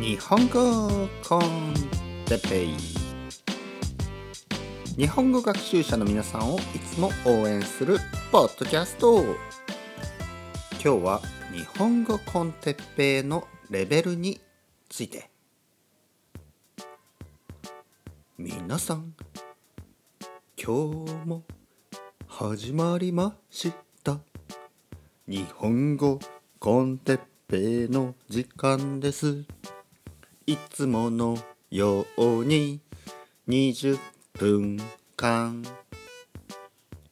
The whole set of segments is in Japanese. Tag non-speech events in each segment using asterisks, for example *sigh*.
日本語コンテペイ日本語学習者の皆さんをいつも応援するポッドキャスト今日は日本語コンテッペイのレベルについて。皆さん今日も始まりました。日本語コンテッペイ。の時間です。いつものように20分間。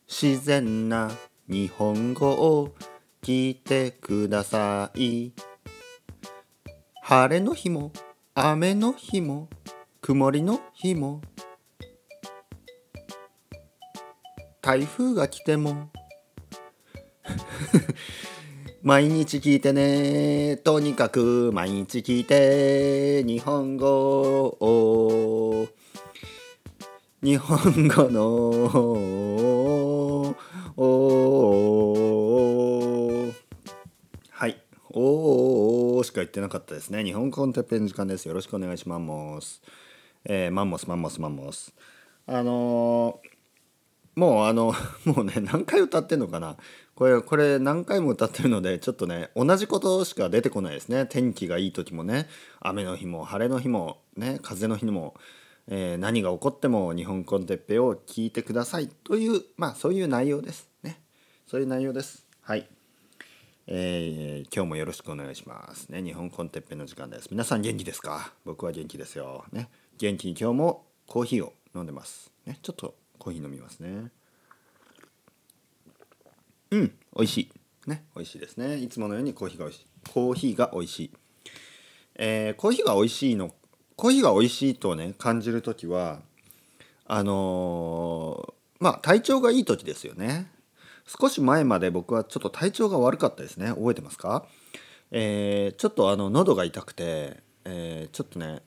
自然な日本語を聞いてください。晴れの日も雨の日も曇りの日も。台風が来ても毎日聞いてね。とにかく毎日聞いて日本語を。日本語の。はい。おーしか言ってなかったですね。日本コンテッペン時間です。よろしくお願いします。えー、マンモスマンモスマンモス。あのー、もうあの *laughs* もうね何回歌ってんのかな。これこれ何回も歌ってるのでちょっとね同じことしか出てこないですね。天気がいい時もね雨の日も晴れの日もね風の日も、えー、何が起こっても日本コンテッペを聞いてください。というまあそういう内容です。ね。そういう内容です。はい。えー、今日もよろしくお願いします。ね日本コンテッペの時間です。皆さん元気ですか？僕は元気ですよ。ね。元気に今日もコーヒーを飲んでます。ね。ちょっとコーヒー飲みますね。うん。美味しい。ね。美味しいですね。いつものようにコーヒーが美味しい。コーヒーが美味しい。えー、コーヒーが美味しいのコーヒーが美味しいとね感じる時はあのー、まあ体調がいい時ですよね。少し前まで僕はちょっと体調が悪かったですね。覚えてますか？えー、ちょっとあの喉が痛くて、えー、ちょっとね、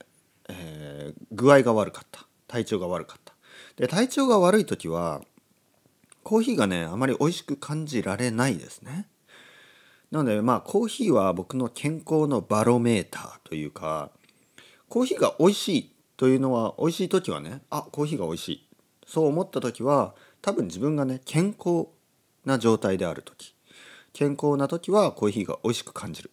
えー、具合が悪かった。体調が悪かった。で体調が悪い時はコーヒーがねあまり美味しく感じられないですね。なのでまあコーヒーは僕の健康のバロメーターというかコーヒーが美味しいというのは美味しい時はねあコーヒーが美味しい。そう思った時は多分自分がね健康な状態である時健康な時はコーヒーが美味しく感じる。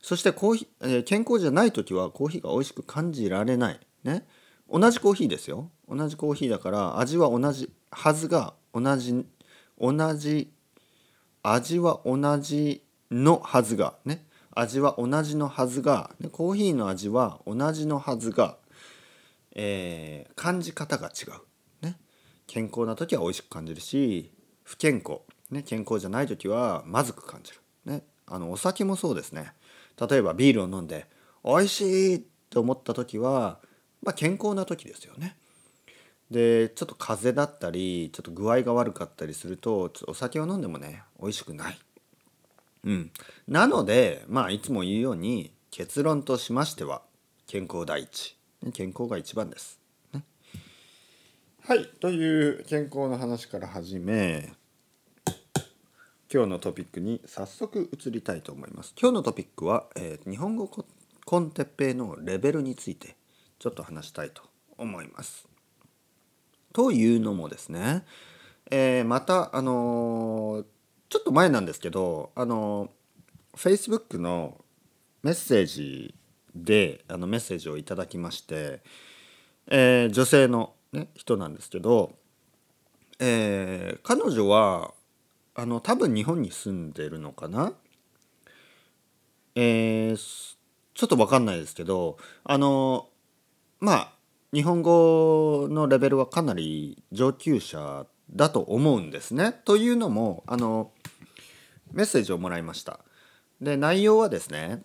そしてコーヒー、えー、健康じゃない時はコーヒーが美味しく感じられない。ね。同じコーヒーですよ。同じコーヒーだから味は同じはずが同じ同じ味は同じのはずがね。味は同じのはずが、コーヒーの味は同じのはずが、えー、感じ方が違う、ね、健康な時は美味しく感じるし不健康、ね、健康じゃない時はまずく感じる、ね、あのお酒もそうですね。例えばビールを飲んで美味しいと思った時は、まあ、健康な時ですよね。でちょっと風邪だったりちょっと具合が悪かったりするとちょっとお酒を飲んでもね美味しくない。うん、なのでまあいつも言うように結論としましては健康第一健康が一番です。ね、はいという健康の話から始め今日のトピックに早速移りたいと思います。今日のトピックは、えー、日本語コンテッペイのレベルについてちょっと話したいと思います。というのもですね、えー、またあのー、ちょっと前なんですけどあのー、Facebook のメッセージであのメッセージをいただきまして、えー、女性の、ね、人なんですけど、えー、彼女はあの多分日本に住んでるのかな？えー、ちょっと分かんないですけどあのまあ日本語のレベルはかなり上級者だと思うんですね。というのもあのメッセージをもらいました。で内容はですね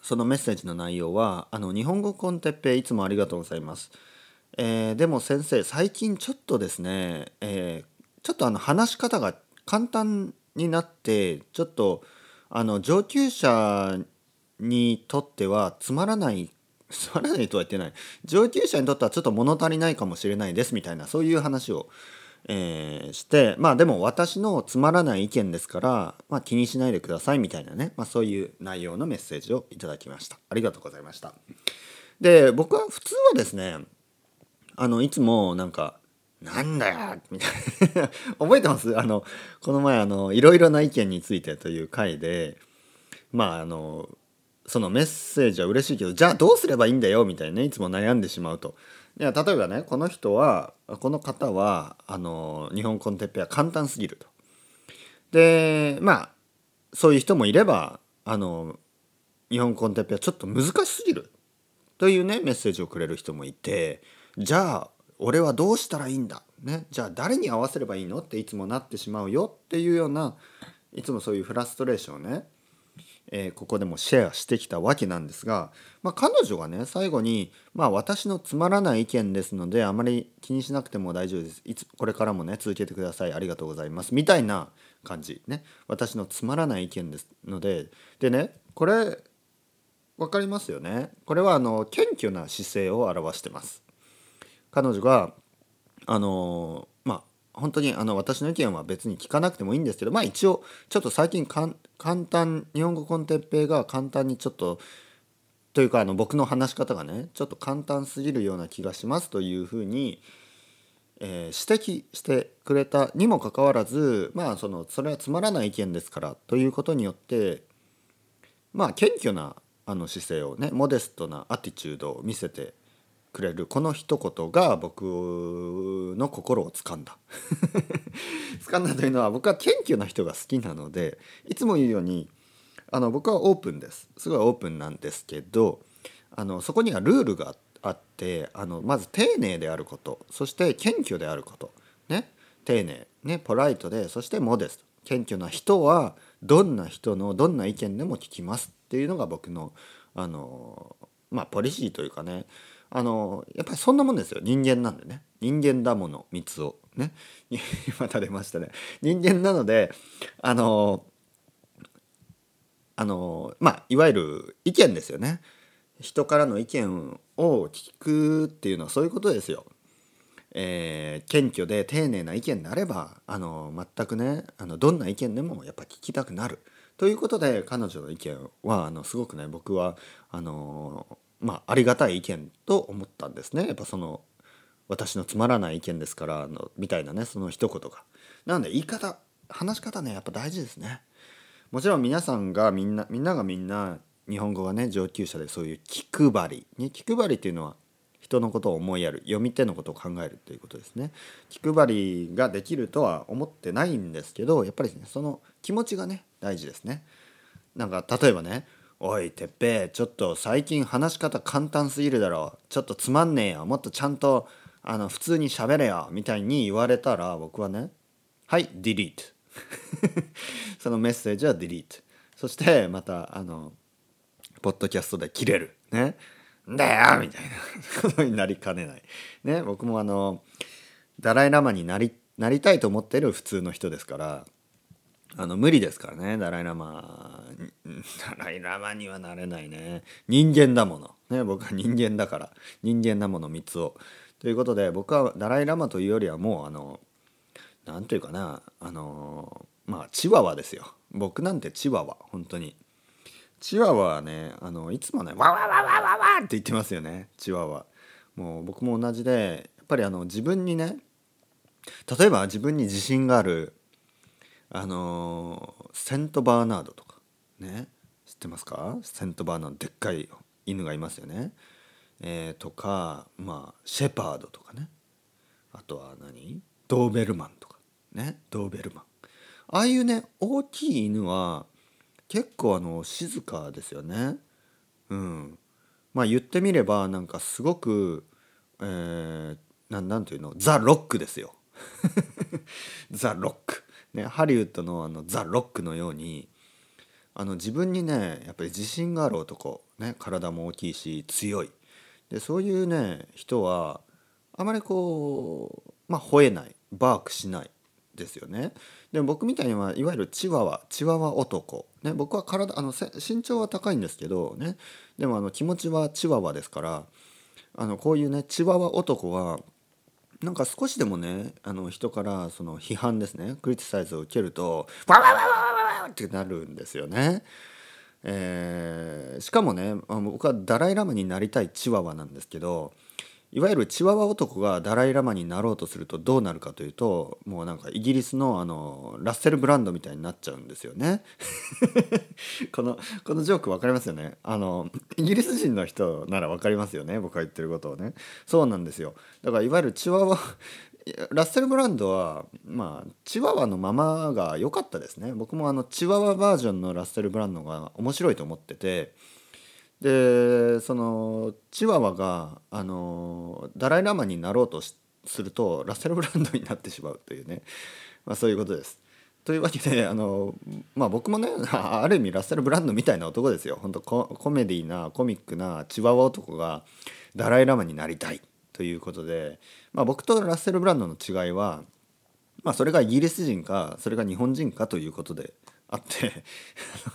そのメッセージの内容は「あの日本語コンテッペいつもありがとうございます」えー、でも先生最近ちょっとですね、えー、ちょっとあの話し方が簡単になってちょっとあの上級者にとってはつまらないつまらないとは言ってない。上級者にとってはちょっと物足りないかもしれないですみたいなそういう話を、えーしてまあでも私のつまらない意見ですから、まあ、気にしないでくださいみたいなね、まあ、そういう内容のメッセージをいただきました。ありがとうございました。で僕は普通はですねあのいつもなんか「なんだよ」みたいな。*laughs* 覚えてます？あのこの前あのいろいろな意見についてという回でまああのそのメッセージは嬉しいけどじゃあどうすればいいんだよみたいなねいつも悩んでしまうと。いや例えばねこの人はこの方はあの日本コンテッペは簡単すぎると。でまあそういう人もいればあの日本コンテッペはちょっと難しすぎるというねメッセージをくれる人もいてじゃあ俺はどうしたらいいんだ、ね、じゃあ誰に合わせればいいの？っていつもなってしまうよっていうようないつもそういうフラストレーションをねえー、ここでもシェアしてきたわけなんですが、まあ、彼女がね最後に、まあ、私のつまらない意見ですのであまり気にしなくても大丈夫です。いつこれからもね続けてください。ありがとうございます。みたいな感じ。ね。私のつまらない意見ですので。でねこれ分かりますよね。これはあの謙虚な姿勢を表してます。彼女があのまあ本当にあの私の意見は別に聞かなくてもいいんですけどまあ一応ちょっと最近簡単日本語コンテッペイが簡単にちょっとというかあの僕の話し方がねちょっと簡単すぎるような気がしますというふうに、えー、指摘してくれたにもかかわらずまあそのそれはつまらない意見ですからということによってまあ謙虚なあの姿勢をねモデストなアティチュードを見せてくれるこの一言が僕の心を掴んだ。*laughs* 掴んだというのは僕は謙虚な人が好きなのでいつも言うようにあの僕はオープンです。すごいオープンなんですけどあのそこにはルールがあってあのまず丁寧であることそして謙虚であること。ね。丁寧。ね。ポライトでそしてモデスト。謙虚な人はどんな人のどんな意見でも聞きますっていうのが僕のあのまあポリシーというかねあのやっぱりそんなもんですよ。人間なんでね。人間だもの三つを。ね。*laughs* 今垂れましたね。人間なのであのあのまあいわゆる意見ですよね。人からの意見を聞くっていうのはそういうことですよ。えー、謙虚で丁寧な意見であればあの全くねあのどんな意見でもやっぱ聞きたくなる。ということで彼女の意見はあのすごくね僕はあのまあ、ありがたい意見と思ったんですねやっぱその私のつまらない意見ですからのみたいなねその一言が。なんで言い方話し方ねやっぱ大事ですね。もちろん皆さんがみんなみんながみんな日本語がね上級者でそういう気配り、ね、気配りっていうのは人のことを思いやる読み手のことを考えるということですね。気配りができるとは思ってないんですけどやっぱりねその気持ちがね大事ですね。なんか例えばねおいてっぺちょっと最近話し方簡単すぎるだろ。ちょっとつまんねえよ。もっとちゃんとあの普通に喋れよ。みたいに言われたら僕はねはい delete *laughs* そのメッセージは delete そしてまたあのポッドキャストで切れる。ね。だよ！みたいな。ことになりかねない。ね。僕もあのダライ・ラマになりなりたいと思ってる普通の人ですからあの無理ですからね。ダライ・ラマ。ダライ・ラマにはなれないね。人間だもの、ね、僕は人間だから。人間だもの3つを。ということで僕はダライ・ラマというよりはもうあの何ていうかな。あのまあチワワですよ。僕なんてチワワ。本当に。チワワはねあのいつもねワワワワワワって言ってますよね。チワワ。もう僕も同じでやっぱりあの自分にね例えば自分に自信があるあのセントバーナードとか。ね。知ってますか？セントバーナードでっかい犬がいますよね。えー、とかまあシェパードとかね。あとは何？ドーベルマンとか。ね。ドーベルマン。ああいうね大きい犬は結構あの静かですよね。うん、まあ言ってみればなんかすごく、えー、ななんていうの？ザ・ロックですよ。*laughs* ザ・ロック。ね、ハリウッドのあのザ・ロックのようにあの自分にねやっぱり自信がある男、ね、体も大きいし強いでそういうね人はあまりこうまあ吠えないバークしないですよね。でも僕みたいにはいわゆるチワワチワワ男、ね、僕は体あの身長は高いんですけどねでもあの気持ちはチワワですからあのこういうねチワワ男はなんか少しでもねあの人からその批判ですねクリティサイズを受けるとわわわわわわってなるんですよね。えー、しかもね僕はダライ・ラマになりたいチワワなんですけどいわゆるチワワ男がダライ・ラマになろうとするとどうなるかというともうなんかイギリスのあのラッセル・ブランドみたいになっちゃうんですよね。*laughs* このこのジョーク分かりますよね？あのイギリス人の人なら分かりますよね？僕が言ってることをね。そうなんですよ。だからいわゆるチワワラッセル・ブランドはまあチワワのままが良かったですね。僕もあのチワワバージョンのラッセル・ブランドが面白いと思っててでそのチワワがあのダライ・ラマになろうとするとラッセル・ブランドになってしまうというね、*laughs* まあ、そういうことです。というわけであの、まあ、僕もね *laughs* ある意味ラッセル・ブランドみたいな男ですよ。本当ココメディーなコミックなチワワ男がダライ・ラマになりたいということで、まあ、僕とラッセル・ブランドの違いは、まあ、それがイギリス人かそれが日本人かということであって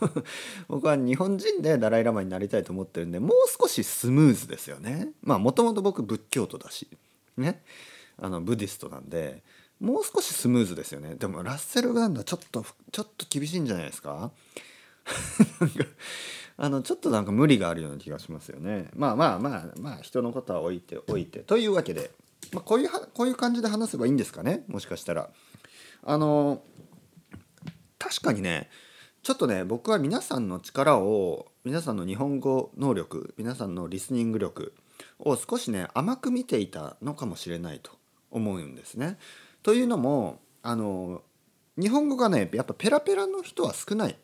*laughs* 僕は日本人でダライ・ラマになりたいと思ってるんでもう少しスムーズですよね。まあもともと僕仏教徒だしね。あのブディストなんでもう少しスムーズですよね。でもラッセル・ガンダちょっとちょっと厳しいんじゃないですか？*laughs* あのちょっとなんか無理があるような気がしますよね。まあまあまあまあ人のことは置いておいて。というわけで、まあ、こういうこういう感じで話せばいいんですかね？もしかしたら。あの確かにねちょっとね僕は皆さんの力を皆さんの日本語能力皆さんのリスニング力を少しね甘く見ていたのかもしれないと思うんですね。というのもあの日本語がねやっぱペラペラの人は少ない。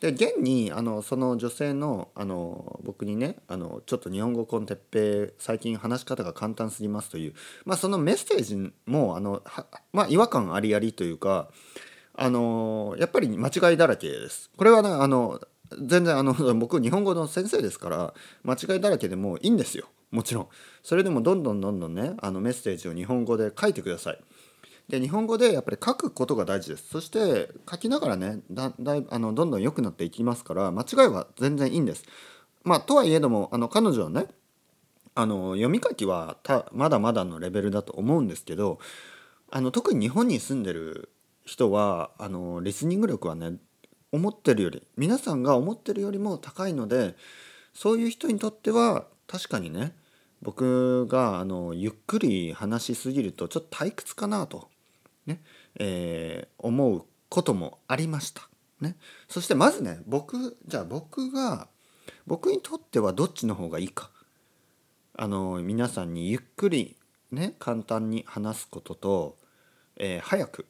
で現にあのその女性のあの僕にねあのちょっと日本語コンテッペ最近話し方が簡単すぎますという、まあ、そのメッセージもあのまあ、違和感ありありというかあのやっぱり間違いだらけです。これはねあの全然あの *laughs* 僕日本語の先生ですから間違いだらけでもいいんですよもちろん。それでもどんどんどんどんねあのメッセージを日本語で書いてください。で日本語でやっぱり書くことが大事です。そして書きながらねだだいあのどんどん良くなっていきますから間違いは全然いいんです。まあとはいえどもあの彼女はねあの読み書きはまだまだのレベルだと思うんですけどあの特に日本に住んでる人はあのリスニング力はね思ってるより皆さんが思ってるよりも高いのでそういう人にとっては確かにね僕があのゆっくり話しすぎるとちょっと退屈かなと、ねえー、思うこともありました。ね、そしてまずね僕じゃあ僕が僕にとってはどっちの方がいいかあの皆さんにゆっくりね簡単に話すことと、えー、早く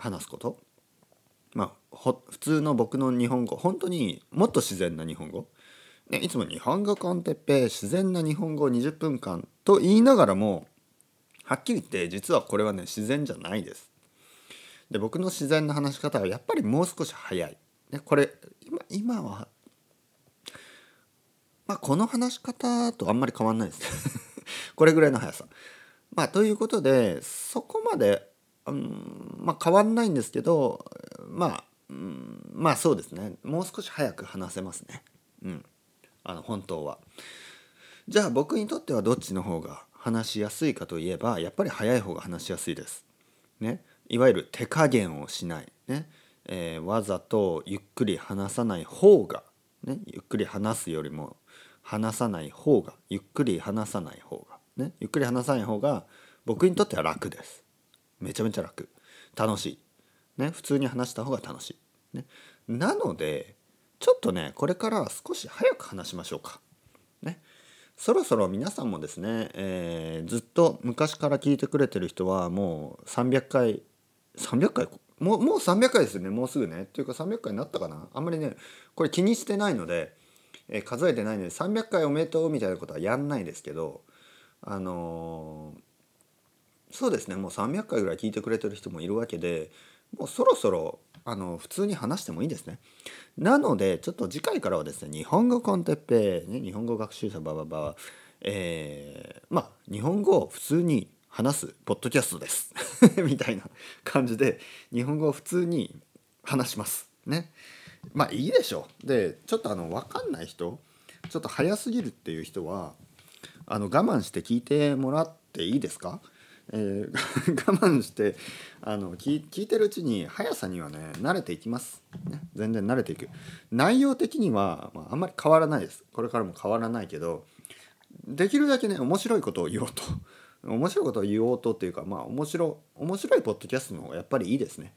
話すこと？まあ普通の僕の日本語本当にもっと自然な日本語、ね、いつも日本語コンテッペ自然な日本語20分間と言いながらもはっきり言って実はこれはね自然じゃないです。で僕の自然な話し方はやっぱりもう少し早い。ね、これ今今はまあこの話し方とあんまり変わんないです *laughs* これぐらいの速さ。まあということでそこまでうんまあ変わんないんですけどまあ、うん、まあそうですね。もう少し早く話せますね。うん。あの本当は。じゃあ僕にとってはどっちの方が話しやすいかといえばやっぱり早い方が話しやすいです。ね、いわゆる手加減をしない、ね。えー、わざとゆっくり話さない方が、ね、ゆっくり話すよりも話さない方が。ゆっくり話さない方が、ね、ゆっくり話さない方が僕にとっては楽です。めちゃめちゃ楽。楽しい、ね、普通に話した方が楽しい、ね、なのでちょっとねこれから少し早く話しましょうか。ね、そろそろ皆さんもですね、えー、ずっと昔から聞いてくれてる人はもう300回300回？もうもう300回ですよね。もうすぐね。っていうか300回になったかな？あんまりねこれ気にしてないので、えー、数えてないので300回おめでとうみたいなことはやんないですけどあのーそうですね。もう300回ぐらい聞いてくれてる人もいるわけでもうそろそろあの普通に話してもいいですね。なのでちょっと次回からはですね日本語コンテッペ、ね、日本語学習者バババえー、まあ日本語を普通に話すポッドキャストです。*laughs* みたいな感じで日本語を普通に話します。ね。まあいいでしょう。でちょっとあの分かんない人ちょっと早すぎるっていう人はあの我慢して聞いてもらっていいですか？えー *laughs* 我慢してあの聞いてるうちに速さにはね慣れていきます、ね、全然慣れていく。内容的には、まあ、あんまり変わらないです。これからも変わらないけどできるだけね面白いことを言おうと。*laughs* 面白いことを言おうとっていうかまあ面白面白いポッドキャストの方がやっぱりいいですね。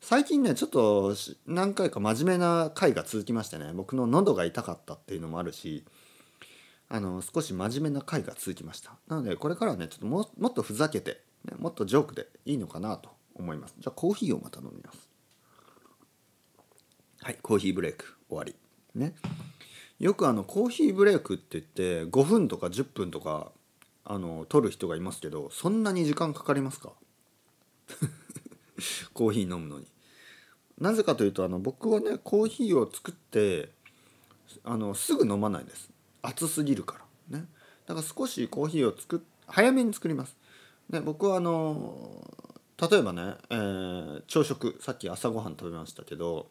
最近ねちょっと何回か真面目な回が続きましてね僕の喉が痛かったっていうのもあるしあの少し真面目な回が続きました。なのでこれからはねちょっとももっとふざけて、ね、もっとジョークでいいのかなと思います。じゃあコーヒーをまた飲みます。はいコーヒーブレイク終わり。ね。よくあのコーヒーブレイクって言って5分とか10分とかあの取る人がいますけどそんなに時間かかりますか？*laughs* コーヒー飲むのに。なぜかというとあの僕はねコーヒーを作ってあのすぐ飲まないです。熱すぎるからね。だから少しコーヒーを作っ早めに作ります。で僕はあの例えばね、えー朝食さっき朝ごはん食べましたけど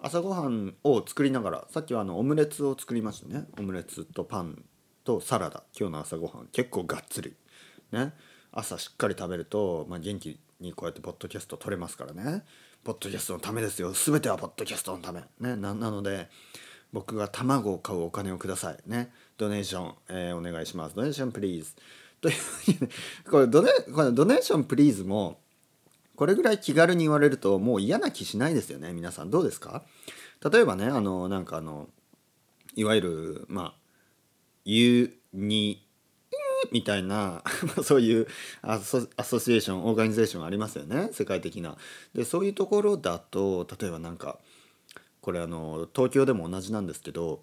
朝ごはんを作りながらさっきはあのオムレツを作りましたね。オムレツとパンとサラダ。今日の朝ごはん結構がっつり。ね。朝しっかり食べると、まあ、元気にこうやってポッドキャスト撮れますからね。ポッドキャストのためですよ。全てはポッドキャストのため。ね。なので僕が卵を買うお金をくださいね。 donation、えーお願いします。 donation please というこれドネこれ donation please もこれぐらい気軽に言われるともう嫌な気しないですよね。皆さんどうですか？例えばねあのなんかあのいわゆるまあ「ゆに」みたいな *laughs* そういうアソシエーションオーガニゼーションありますよね。世界的な。でそういうところだと例えばなんかこれあの東京でも同じなんですけど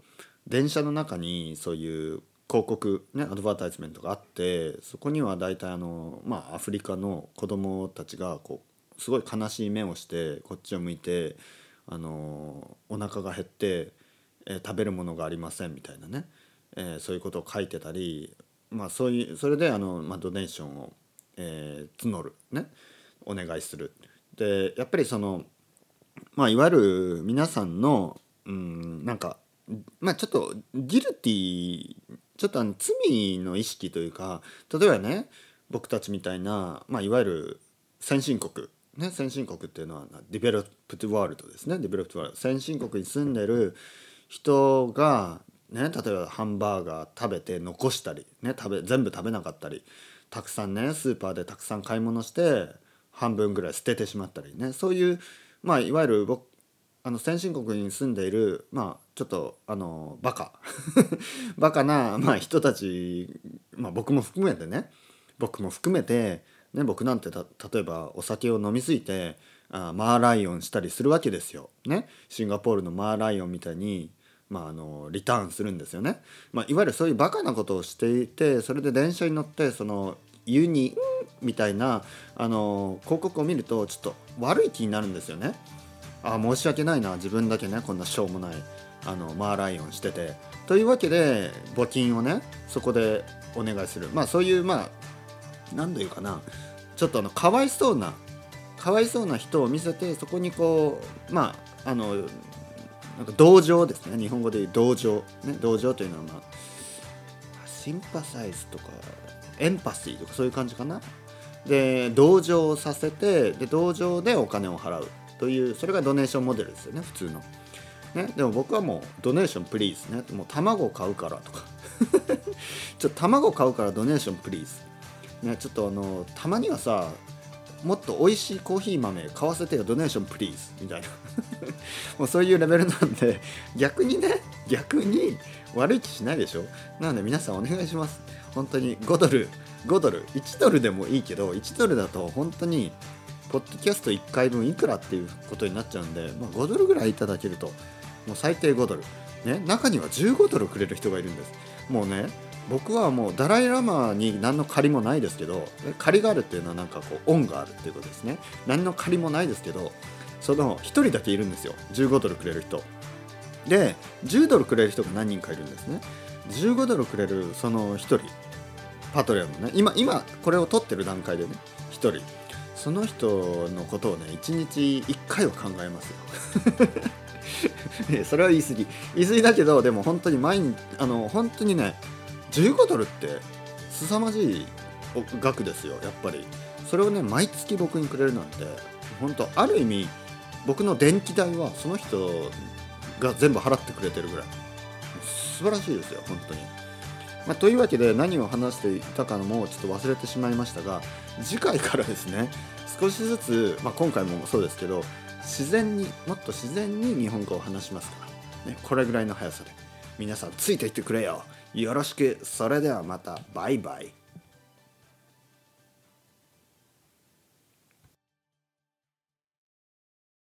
電車の中にそういう広告ねアドバタイズメントがあってそこには大体あのまあアフリカの子供たちがこうすごい悲しい目をしてこっちを向いてあのお腹が減って、えー食べるものがありませんみたいなね、えーそういうことを書いてたりまあそういうそれであの、まあ、ドネーションを、えー募るねお願いする。でやっぱりそのまあいわゆる皆さんのうんなんかまあちょっとギルティちょっとあの罪の意識というか例えばね僕たちみたいな、まあ、いわゆる先進国ね先進国っていうのは developed world ですね。 developed world。先進国に住んでる人がね例えばハンバーガー食べて残したり、ね、食べ全部食べなかったりたくさんねスーパーでたくさん買い物して半分ぐらい捨ててしまったりね。そういうまあいわゆる僕あの先進国に住んでいるまあちょっとあのバカ *laughs* バカな、まあ、人たち、まあ、僕も含めてね僕も含めて、ね、僕なんて例えばお酒を飲みすぎてあマーライオンしたりするわけですよ。ね、シンガポールのマーライオンみたいに、まあ、あのリターンするんですよね。まあ、いわゆるそういうバカなことをしていてそれで電車に乗ってそのユニみたいなあの広告を見るとちょっと悪い気になるんですよね。あ申し訳ないな自分だけねこんなしょうもないあのマーライオンしてて。というわけで募金をねそこでお願いする。まあそういうまあ何というかな。ちょっとあのかわいそうなかわいそうな人を見せてそこにこうまああのなんか同情ですね。日本語で言う同情。ね同情というのはまあシンパサイズとかエンパシーとかそういう感じかな。で同情させてで同情でお金を払うというそれが donation モデルですよね普通の。ね、でも僕はもう donation please ね。もう卵を買うからとか。*laughs* ちょっと卵買うから donation please。ねちょっとあのたまにはさもっと美味しいコーヒー豆買わせてよ donation please。みたいな。*laughs* もうそういうレベルなんで逆にね逆に悪い気しないでしょ？なので皆さんお願いします。本当に5ドル5ドル。1ドルでもいいけど1ドルだと本当にポッドキャスト1回分いくらっていうことになっちゃうんで、まあ、5ドルぐらいいただけるともう最低5ドル、ね、中には15ドルくれる人がいるんです。もうね僕はもうダライ・ラマに何の借りもないですけど借りがあるっていうのはなんかこう恩があるっていうことですね。何の借りもないですけどその1人だけいるんですよ。15ドルくれる人。で10ドルくれる人が何人かいるんですね。15ドルくれるその1人。パトレオンのね。今今これを取ってる段階でね1人。その人のことをね1日1回は考えますよ。*laughs* それは言い過ぎ。言い過ぎだけどでも本当に毎日あの本当にね15ドルって凄まじい額ですよやっぱり。それをね毎月僕にくれるなんて本当ある意味僕の電気代はその人が全部払ってくれてるぐらい。素晴らしいですよ本当に。まあ、というわけで何を話していたかのもちょっと忘れてしまいましたが次回からですね少しずつ、まあ、今回もそうですけど自然にもっと自然に日本語を話しますから、ね、これぐらいの速さで皆さんついていってくれよ。よろしく。それではまた。バイバイ。